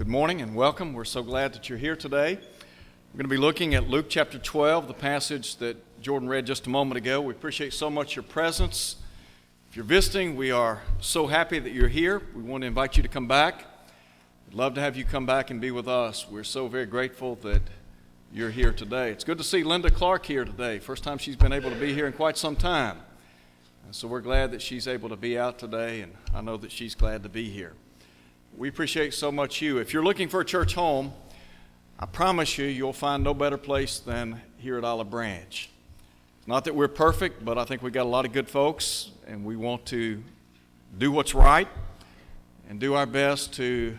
Good morning and welcome. We're so glad that you're here today. We're going to be looking at Luke chapter 12, the passage that Jordan read just a moment ago. We appreciate so much your presence. If you're visiting, we are so happy that you're here. We want to invite you to come back. We'd love to have you come back and be with us. We're so very grateful that you're here today. It's good to see Linda Clark here today. First time she's been able to be here in quite some time. And so we're glad that she's able to be out today, and I know that she's glad to be here. We appreciate so much you. If you're looking for a church home, I promise you, you'll find no better place than here at Olive Branch. Not that we're perfect, but I think we've got a lot of good folks, and we want to do what's right and do our best to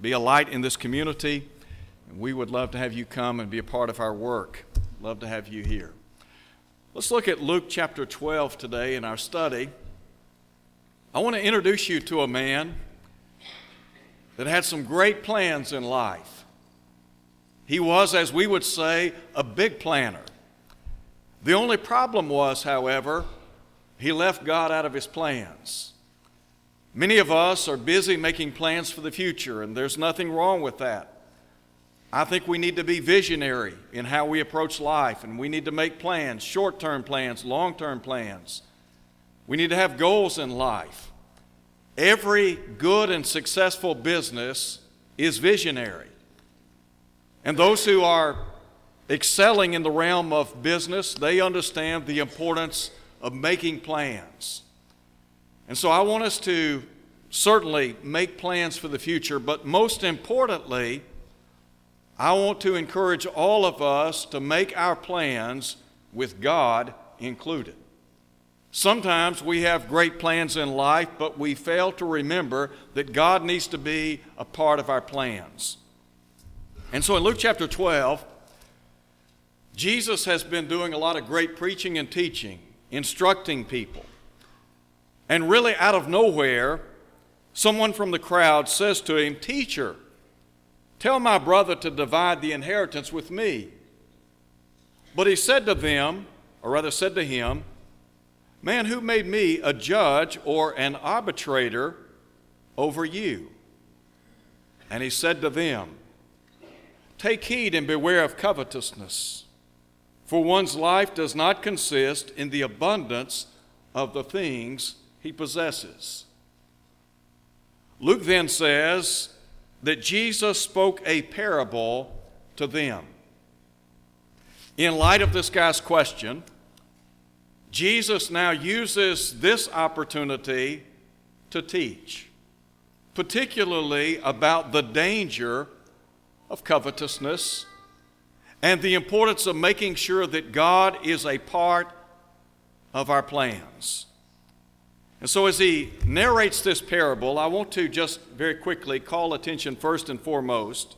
be a light in this community. And we would love to have you come and be a part of our work. Love to have you here. Let's look at Luke chapter 12 today in our study. I want to introduce you to a man that had some great plans in life. He was, as we would say, a big planner. The only problem was, however, he left God out of his plans. Many of us are busy making plans for the future, and there's nothing wrong with that. I think we need to be visionary in how we approach life, and we need to make plans short term plans, long term plans. We need to have goals in life. Every good and successful business is visionary. And those who are excelling in the realm of business, they understand the importance of making plans. And so I want us to certainly make plans for the future, but most importantly, I want to encourage all of us to make our plans with God included. Sometimes we have great plans in life, but we fail to remember that God needs to be a part of our plans. And so in Luke chapter 12, Jesus has been doing a lot of great preaching and teaching, instructing people. And really, out of nowhere, someone from the crowd says to him, Teacher, Tell my brother to divide the inheritance with me. But he said to them, or rather said to him, Man, who made me a judge or an arbitrator over you? And he said to them, Take heed and beware of covetousness, for one's life does not consist in the abundance of the things he possesses. Luke then says, that Jesus spoke a parable to them. In light of this guy's question, Jesus now uses this opportunity to teach, particularly about the danger of covetousness and the importance of making sure that God is a part of our plans. And so, as he narrates this parable, I want to just very quickly call attention first and foremost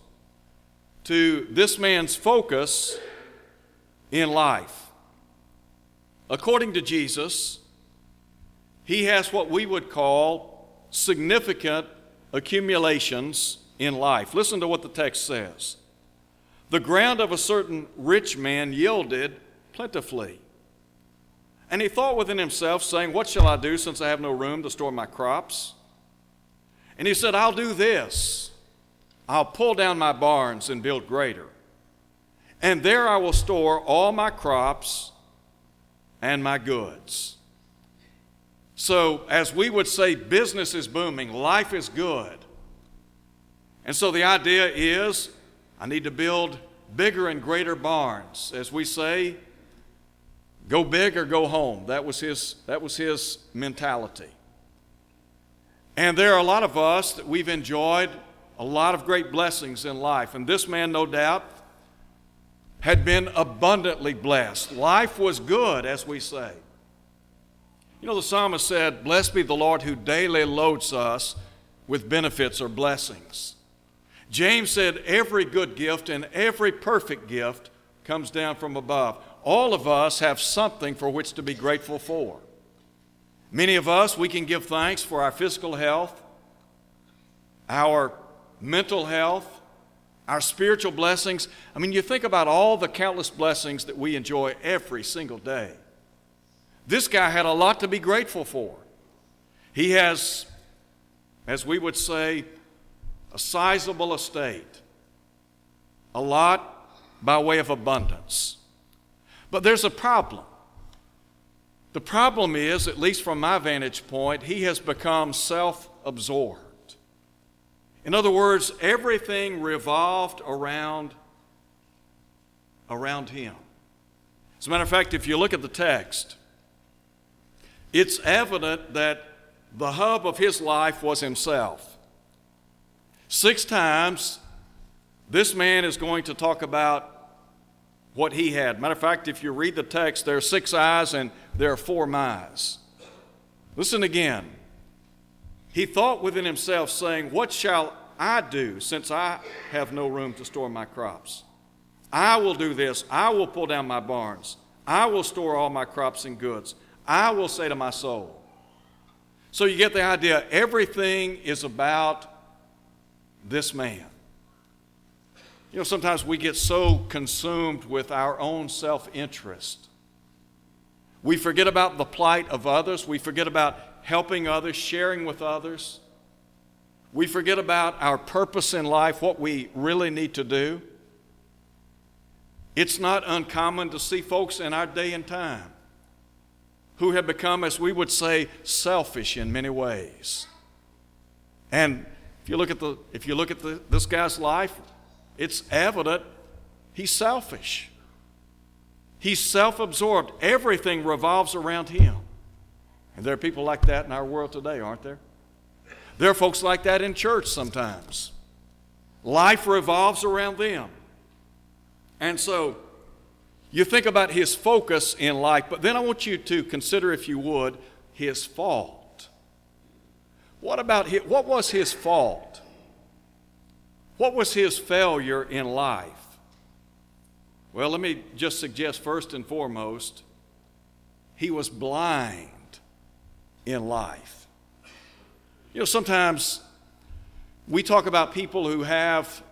to this man's focus in life. According to Jesus, he has what we would call significant accumulations in life. Listen to what the text says The ground of a certain rich man yielded plentifully. And he thought within himself, saying, What shall I do since I have no room to store my crops? And he said, I'll do this I'll pull down my barns and build greater. And there I will store all my crops and my goods. So, as we would say, business is booming, life is good. And so the idea is I need to build bigger and greater barns. As we say, Go big or go home. That was his, that was his mentality. And there are a lot of us that we've enjoyed a lot of great blessings in life. And this man, no doubt, had been abundantly blessed. Life was good, as we say. You know, the psalmist said, Blessed be the Lord who daily loads us with benefits or blessings. James said, Every good gift and every perfect gift comes down from above all of us have something for which to be grateful for. Many of us, we can give thanks for our physical health, our mental health, our spiritual blessings. I mean, you think about all the countless blessings that we enjoy every single day. This guy had a lot to be grateful for. He has, as we would say, a sizable estate, a lot by way of abundance. But there's a problem. The problem is, at least from my vantage point, he has become self absorbed. In other words, everything revolved around, around him. As a matter of fact, if you look at the text, it's evident that the hub of his life was himself. Six times, this man is going to talk about what he had. Matter of fact, if you read the text, there are six eyes and there are four mice. Listen again. He thought within himself, saying, What shall I do since I have no room to store my crops? I will do this. I will pull down my barns. I will store all my crops and goods. I will say to my soul. So you get the idea. Everything is about this man. You know, sometimes we get so consumed with our own self interest. We forget about the plight of others. We forget about helping others, sharing with others. We forget about our purpose in life, what we really need to do. It's not uncommon to see folks in our day and time who have become, as we would say, selfish in many ways. And if you look at, the, if you look at the, this guy's life, it's evident he's selfish. He's self absorbed. Everything revolves around him. And there are people like that in our world today, aren't there? There are folks like that in church sometimes. Life revolves around them. And so you think about his focus in life, but then I want you to consider, if you would, his fault. What about his, what was his fault? What was his failure in life? Well, let me just suggest first and foremost, he was blind in life. You know, sometimes we talk about people who have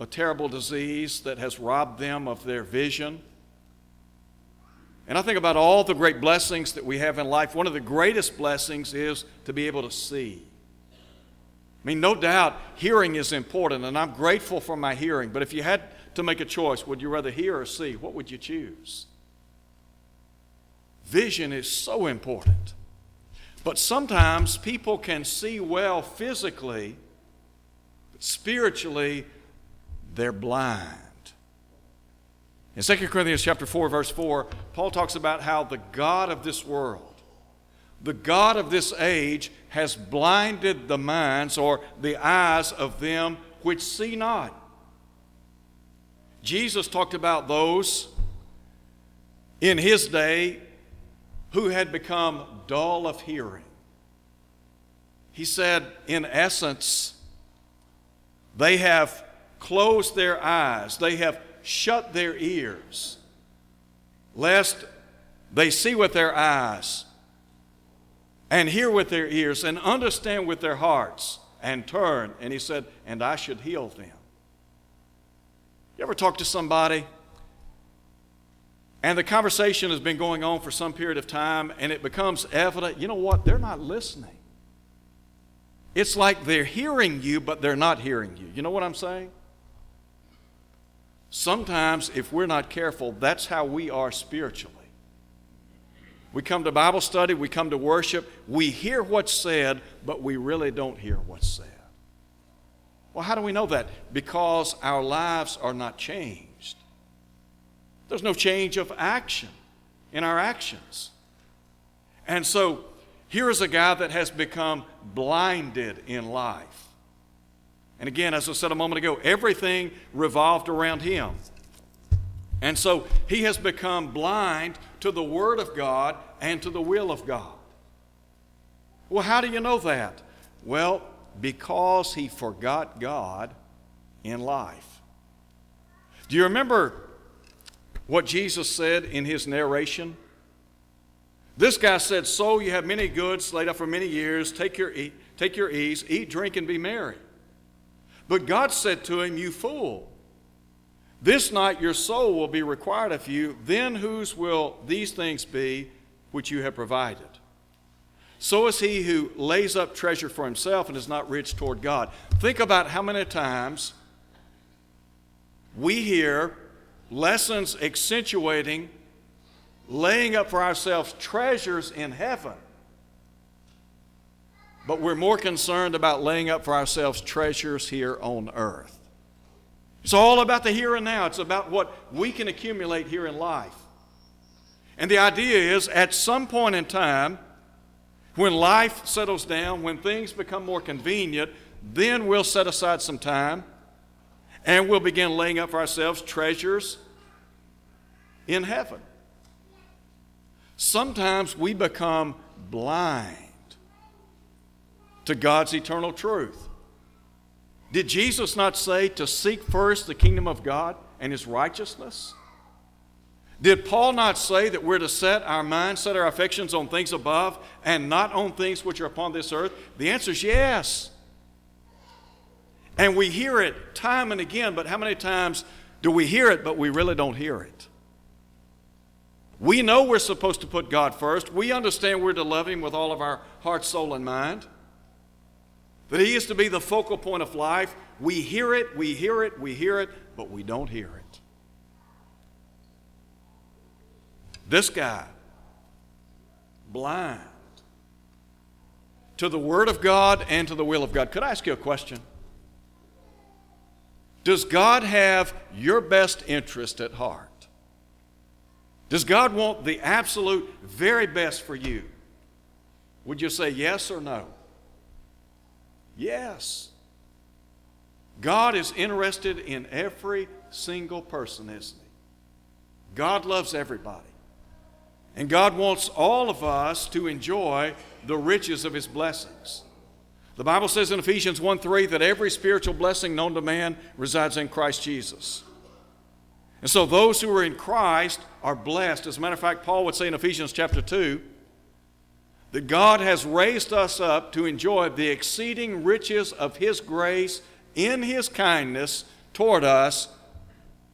a terrible disease that has robbed them of their vision. And I think about all the great blessings that we have in life. One of the greatest blessings is to be able to see. I mean, no doubt hearing is important, and I'm grateful for my hearing. But if you had to make a choice, would you rather hear or see? What would you choose? Vision is so important. But sometimes people can see well physically, but spiritually, they're blind. In 2 Corinthians chapter 4, verse 4, Paul talks about how the God of this world, the God of this age has blinded the minds or the eyes of them which see not. Jesus talked about those in his day who had become dull of hearing. He said, in essence, they have closed their eyes, they have shut their ears, lest they see with their eyes and hear with their ears and understand with their hearts and turn. And he said, and I should heal them. You ever talk to somebody and the conversation has been going on for some period of time and it becomes evident, you know what, they're not listening. It's like they're hearing you, but they're not hearing you. You know what I'm saying? Sometimes, if we're not careful, that's how we are spiritually. We come to Bible study, we come to worship, we hear what's said, but we really don't hear what's said. Well, how do we know that? Because our lives are not changed. There's no change of action in our actions. And so, here is a guy that has become blinded in life. And again, as I said a moment ago, everything revolved around him. And so he has become blind to the Word of God and to the will of God. Well, how do you know that? Well, because he forgot God in life. Do you remember what Jesus said in his narration? This guy said, So you have many goods laid up for many years, take your, eat, take your ease, eat, drink, and be merry. But God said to him, You fool. This night your soul will be required of you. Then whose will these things be which you have provided? so is he who lays up treasure for himself and is not rich toward God. Think about how many times we hear lessons accentuating laying up for ourselves treasures in heaven. But we're more concerned about laying up for ourselves treasures here on earth. It's all about the here and now. It's about what we can accumulate here in life. And the idea is at some point in time, when life settles down, when things become more convenient, then we'll set aside some time and we'll begin laying up for ourselves treasures in heaven. Sometimes we become blind to God's eternal truth. Did Jesus not say to seek first the kingdom of God and his righteousness? Did Paul not say that we're to set our minds, set our affections on things above and not on things which are upon this earth? The answer is yes. And we hear it time and again, but how many times do we hear it, but we really don't hear it? We know we're supposed to put God first. We understand we're to love Him with all of our heart, soul, and mind. That He is to be the focal point of life. We hear it, we hear it, we hear it, but we don't hear it. This guy, blind to the Word of God and to the will of God. Could I ask you a question? Does God have your best interest at heart? Does God want the absolute very best for you? Would you say yes or no? Yes. God is interested in every single person, isn't He? God loves everybody. And God wants all of us to enjoy the riches of His blessings. The Bible says in Ephesians 1 3 that every spiritual blessing known to man resides in Christ Jesus. And so those who are in Christ are blessed. As a matter of fact, Paul would say in Ephesians chapter 2 that God has raised us up to enjoy the exceeding riches of His grace in His kindness toward us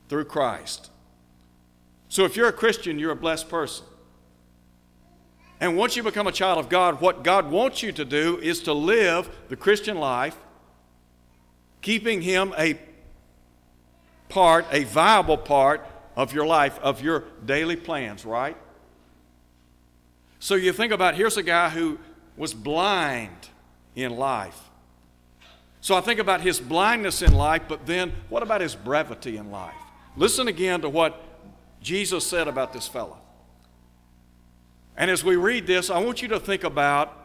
through Christ. So if you're a Christian, you're a blessed person. And once you become a child of God, what God wants you to do is to live the Christian life, keeping Him a part, a viable part of your life, of your daily plans, right? So you think about here's a guy who was blind in life. So I think about his blindness in life, but then what about his brevity in life? Listen again to what Jesus said about this fellow. And as we read this, I want you to think about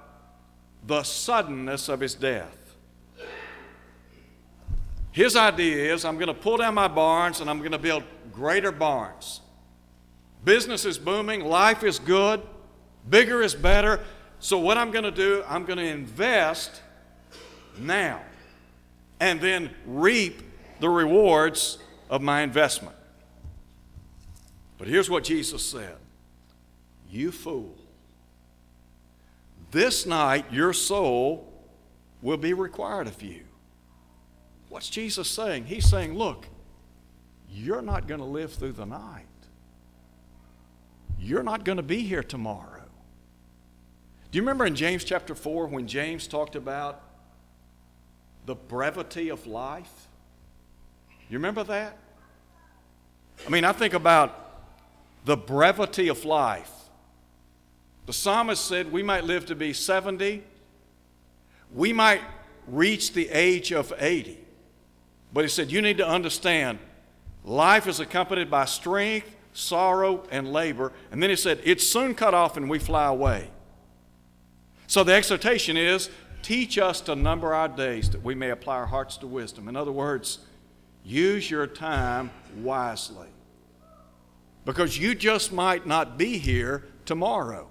the suddenness of his death. His idea is I'm going to pull down my barns and I'm going to build greater barns. Business is booming, life is good, bigger is better. So, what I'm going to do, I'm going to invest now and then reap the rewards of my investment. But here's what Jesus said You fool. This night your soul will be required of you. What's Jesus saying? He's saying, Look, you're not going to live through the night. You're not going to be here tomorrow. Do you remember in James chapter 4 when James talked about the brevity of life? You remember that? I mean, I think about the brevity of life. The psalmist said we might live to be 70, we might reach the age of 80. But he said, You need to understand life is accompanied by strength, sorrow, and labor. And then he said, It's soon cut off and we fly away. So the exhortation is teach us to number our days that we may apply our hearts to wisdom. In other words, use your time wisely. Because you just might not be here tomorrow.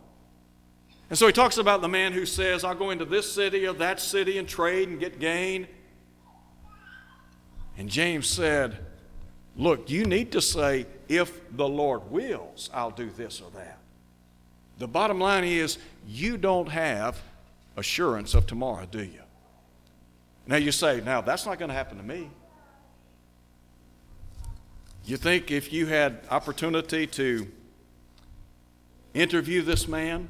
And so he talks about the man who says, I'll go into this city or that city and trade and get gain. And James said, Look, you need to say, if the Lord wills, I'll do this or that. The bottom line is, you don't have assurance of tomorrow, do you? Now you say, now that's not going to happen to me. You think if you had opportunity to interview this man,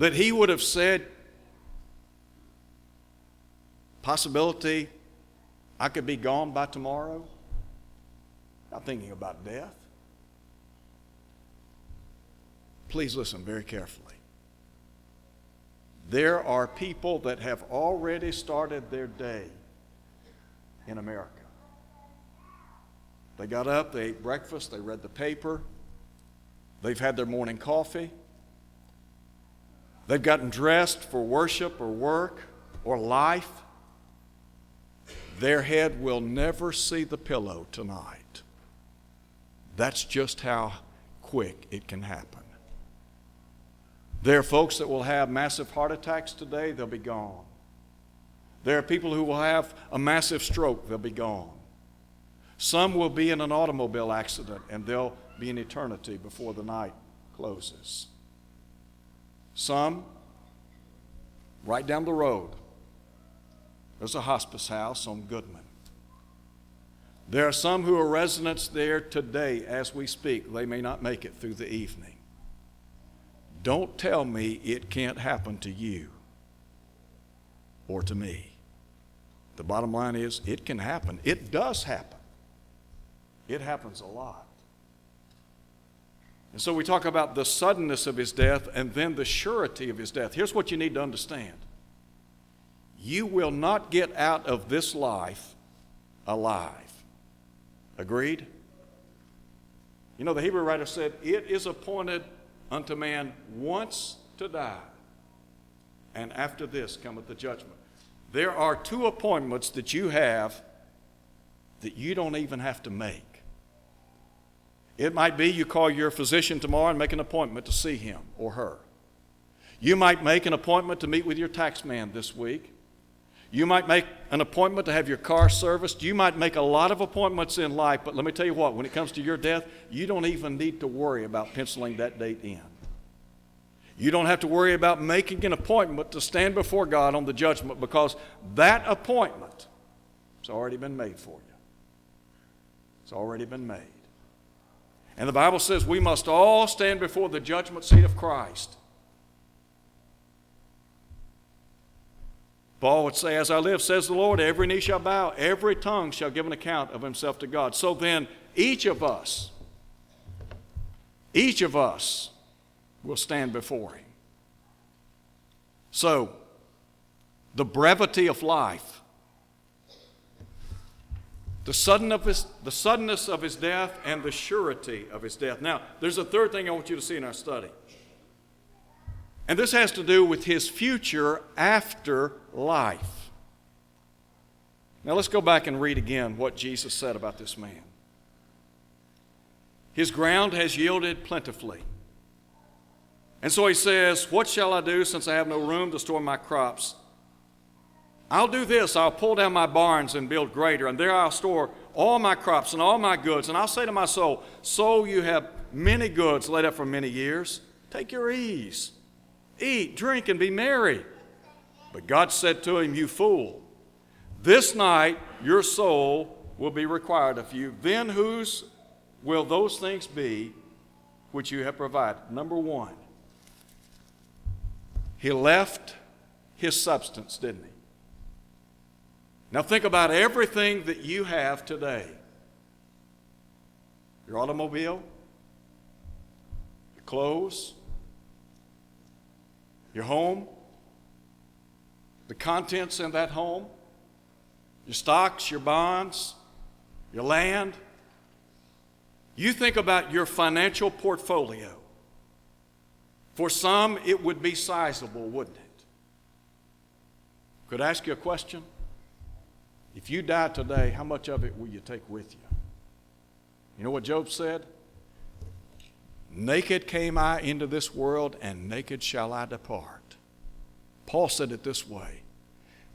that he would have said, possibility, I could be gone by tomorrow? Not thinking about death. Please listen very carefully. There are people that have already started their day in America. They got up, they ate breakfast, they read the paper, they've had their morning coffee, they've gotten dressed for worship or work or life. Their head will never see the pillow tonight. That's just how quick it can happen. There are folks that will have massive heart attacks today, they'll be gone. There are people who will have a massive stroke, they'll be gone. Some will be in an automobile accident and they'll be in eternity before the night closes. Some, right down the road, there's a hospice house on Goodman. There are some who are residents there today as we speak. They may not make it through the evening. Don't tell me it can't happen to you or to me. The bottom line is, it can happen. It does happen. It happens a lot. And so we talk about the suddenness of his death and then the surety of his death. Here's what you need to understand you will not get out of this life alive. Agreed? You know, the Hebrew writer said, It is appointed unto man once to die, and after this cometh the judgment. There are two appointments that you have that you don't even have to make. It might be you call your physician tomorrow and make an appointment to see him or her. You might make an appointment to meet with your tax man this week. You might make an appointment to have your car serviced. You might make a lot of appointments in life, but let me tell you what, when it comes to your death, you don't even need to worry about penciling that date in. You don't have to worry about making an appointment to stand before God on the judgment because that appointment has already been made for you. It's already been made. And the Bible says we must all stand before the judgment seat of Christ. Paul would say, As I live, says the Lord, every knee shall bow, every tongue shall give an account of himself to God. So then, each of us, each of us will stand before him. So, the brevity of life, the, sudden of his, the suddenness of his death, and the surety of his death. Now, there's a third thing I want you to see in our study. And this has to do with his future after life. Now let's go back and read again what Jesus said about this man. His ground has yielded plentifully. And so he says, What shall I do since I have no room to store my crops? I'll do this I'll pull down my barns and build greater, and there I'll store all my crops and all my goods. And I'll say to my soul, Soul, you have many goods laid up for many years. Take your ease Eat, drink, and be merry. But God said to him, You fool, this night your soul will be required of you. Then whose will those things be which you have provided? Number one, he left his substance, didn't he? Now think about everything that you have today your automobile, your clothes, your home, the contents in that home, your stocks, your bonds, your land. You think about your financial portfolio. For some, it would be sizable, wouldn't it? Could I ask you a question? If you die today, how much of it will you take with you? You know what Job said? Naked came I into this world, and naked shall I depart. Paul said it this way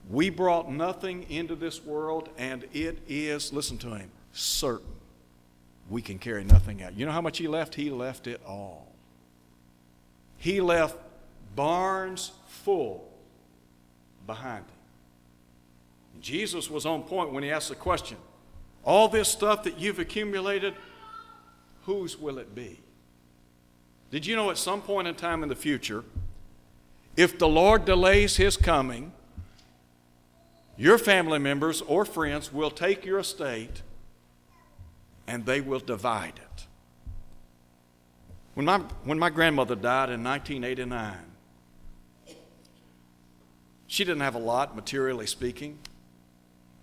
We brought nothing into this world, and it is, listen to him, certain we can carry nothing out. You know how much he left? He left it all. He left barns full behind him. Jesus was on point when he asked the question All this stuff that you've accumulated, whose will it be? Did you know at some point in time in the future, if the Lord delays his coming, your family members or friends will take your estate and they will divide it. When my, when my grandmother died in 1989, she didn't have a lot, materially speaking.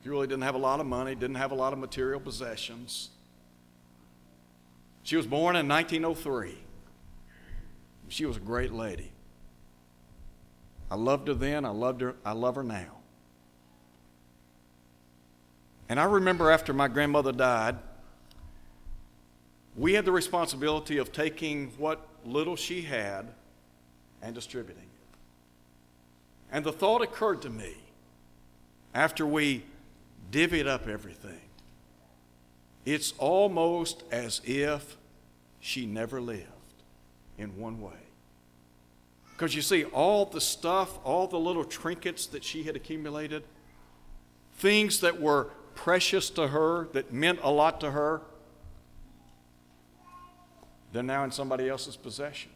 She really didn't have a lot of money, didn't have a lot of material possessions. She was born in 1903. She was a great lady. I loved her then, I loved her, I love her now. And I remember after my grandmother died, we had the responsibility of taking what little she had and distributing it. And the thought occurred to me after we divvied up everything it's almost as if she never lived in one way. Because you see, all the stuff, all the little trinkets that she had accumulated, things that were precious to her, that meant a lot to her, they're now in somebody else's possession.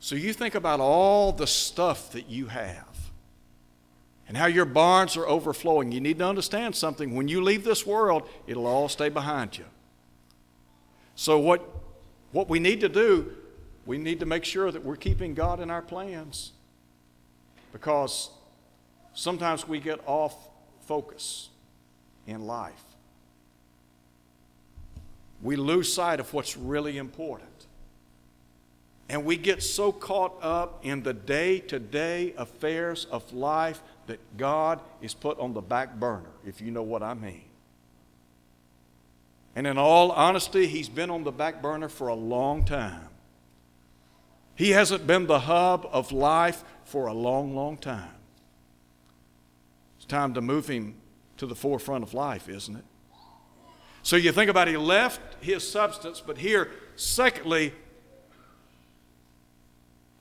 So you think about all the stuff that you have and how your barns are overflowing. You need to understand something. When you leave this world, it'll all stay behind you. So, what, what we need to do, we need to make sure that we're keeping God in our plans because sometimes we get off focus in life we lose sight of what's really important. And we get so caught up in the day to day affairs of life that God is put on the back burner, if you know what I mean. And in all honesty, He's been on the back burner for a long time. He hasn't been the hub of life for a long, long time. It's time to move Him to the forefront of life, isn't it? So you think about he left his substance, but here, secondly,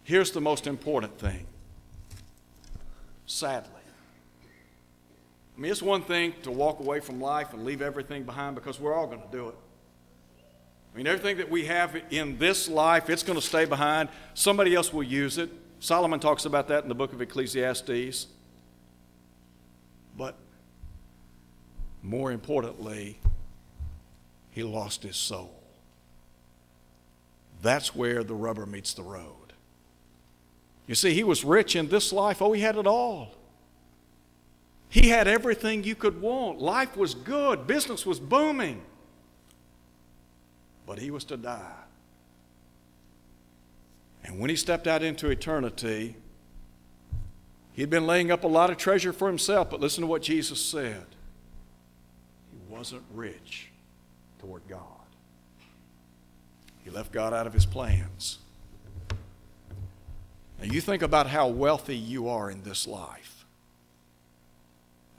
here's the most important thing. Sadly. I mean, it's one thing to walk away from life and leave everything behind because we're all going to do it. I mean, everything that we have in this life, it's going to stay behind. Somebody else will use it. Solomon talks about that in the book of Ecclesiastes. But more importantly, he lost his soul. That's where the rubber meets the road. You see, he was rich in this life. Oh, he had it all. He had everything you could want. Life was good, business was booming. But he was to die. And when he stepped out into eternity, he'd been laying up a lot of treasure for himself, but listen to what Jesus said. He wasn't rich toward God. He left God out of his plans. Now, you think about how wealthy you are in this life.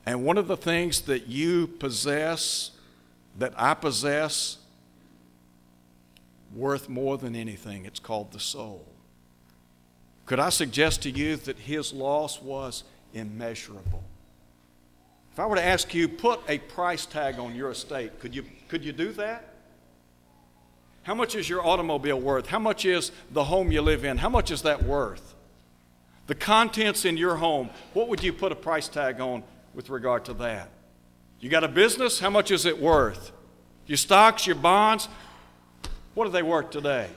And one of the things that you possess, that I possess, worth more than anything, it's called the soul. Could I suggest to you that his loss was immeasurable? If I were to ask you, put a price tag on your estate, could you, could you do that? How much is your automobile worth? How much is the home you live in? How much is that worth? The contents in your home, what would you put a price tag on with regard to that? You got a business? How much is it worth? Your stocks, your bonds, what are they worth today?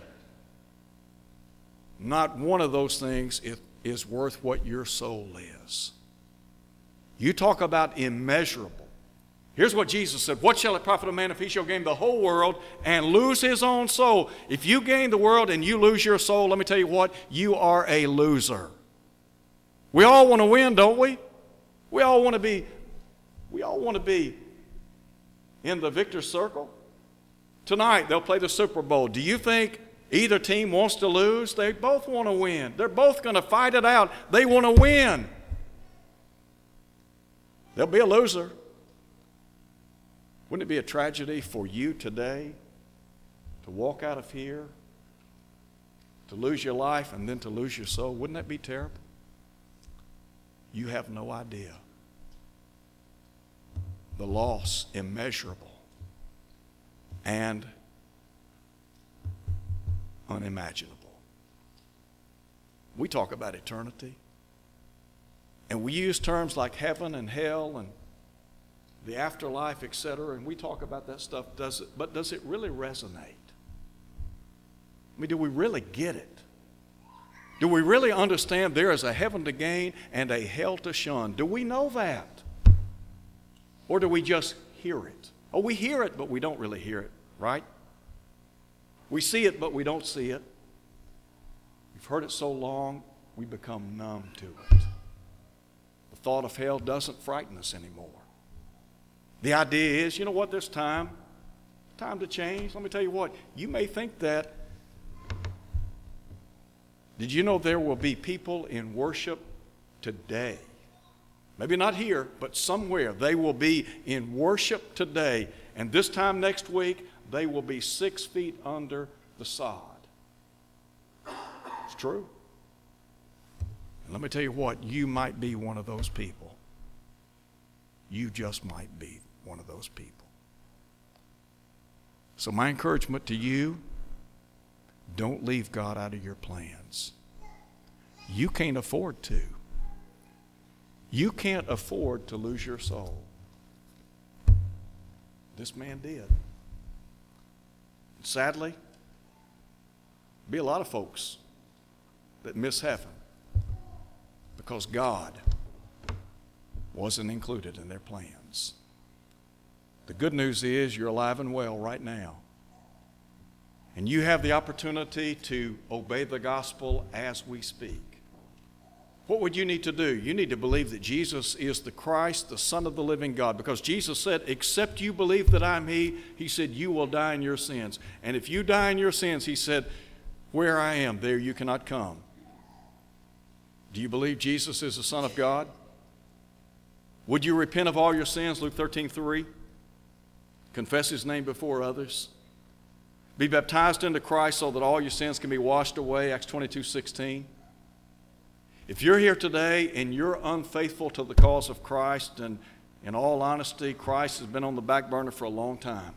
Not one of those things is worth what your soul is. You talk about immeasurable. Here's what Jesus said What shall it profit a man if he shall gain the whole world and lose his own soul? If you gain the world and you lose your soul, let me tell you what, you are a loser. We all want to win, don't we? We all want to be, we all want to be in the victor's circle. Tonight they'll play the Super Bowl. Do you think either team wants to lose? They both want to win. They're both going to fight it out. They want to win. There'll be a loser. Wouldn't it be a tragedy for you today to walk out of here, to lose your life, and then to lose your soul? Wouldn't that be terrible? You have no idea. The loss immeasurable and unimaginable. we talk about eternity. And we use terms like heaven and hell and the afterlife, etc., and we talk about that stuff, does it, but does it really resonate? I mean, do we really get it? Do we really understand there is a heaven to gain and a hell to shun? Do we know that? Or do we just hear it? Oh, we hear it, but we don't really hear it, right? We see it, but we don't see it. We've heard it so long, we become numb to it. The thought of hell doesn't frighten us anymore. The idea is, you know what, there's time. Time to change. Let me tell you what, you may think that. Did you know there will be people in worship today? Maybe not here, but somewhere. They will be in worship today. And this time next week, they will be six feet under the sod. It's true. And let me tell you what, you might be one of those people. You just might be one of those people. So, my encouragement to you don't leave God out of your plans. You can't afford to. You can't afford to lose your soul. This man did. Sadly, be a lot of folks that miss heaven because God wasn't included in their plans. The good news is you're alive and well right now. And you have the opportunity to obey the gospel as we speak. What would you need to do? You need to believe that Jesus is the Christ, the Son of the living God, because Jesus said, Except you believe that I'm He, He said, you will die in your sins. And if you die in your sins, He said, Where I am, there you cannot come. Do you believe Jesus is the Son of God? Would you repent of all your sins? Luke 13 3. Confess His name before others. Be baptized into Christ so that all your sins can be washed away. Acts 22 16. If you're here today and you're unfaithful to the cause of Christ, and in all honesty, Christ has been on the back burner for a long time,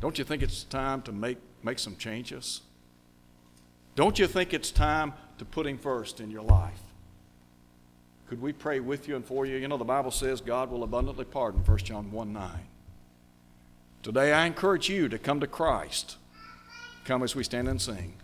don't you think it's time to make, make some changes? Don't you think it's time to put Him first in your life? Could we pray with you and for you? You know, the Bible says God will abundantly pardon, 1 John 1 9. Today, I encourage you to come to Christ. Come as we stand and sing.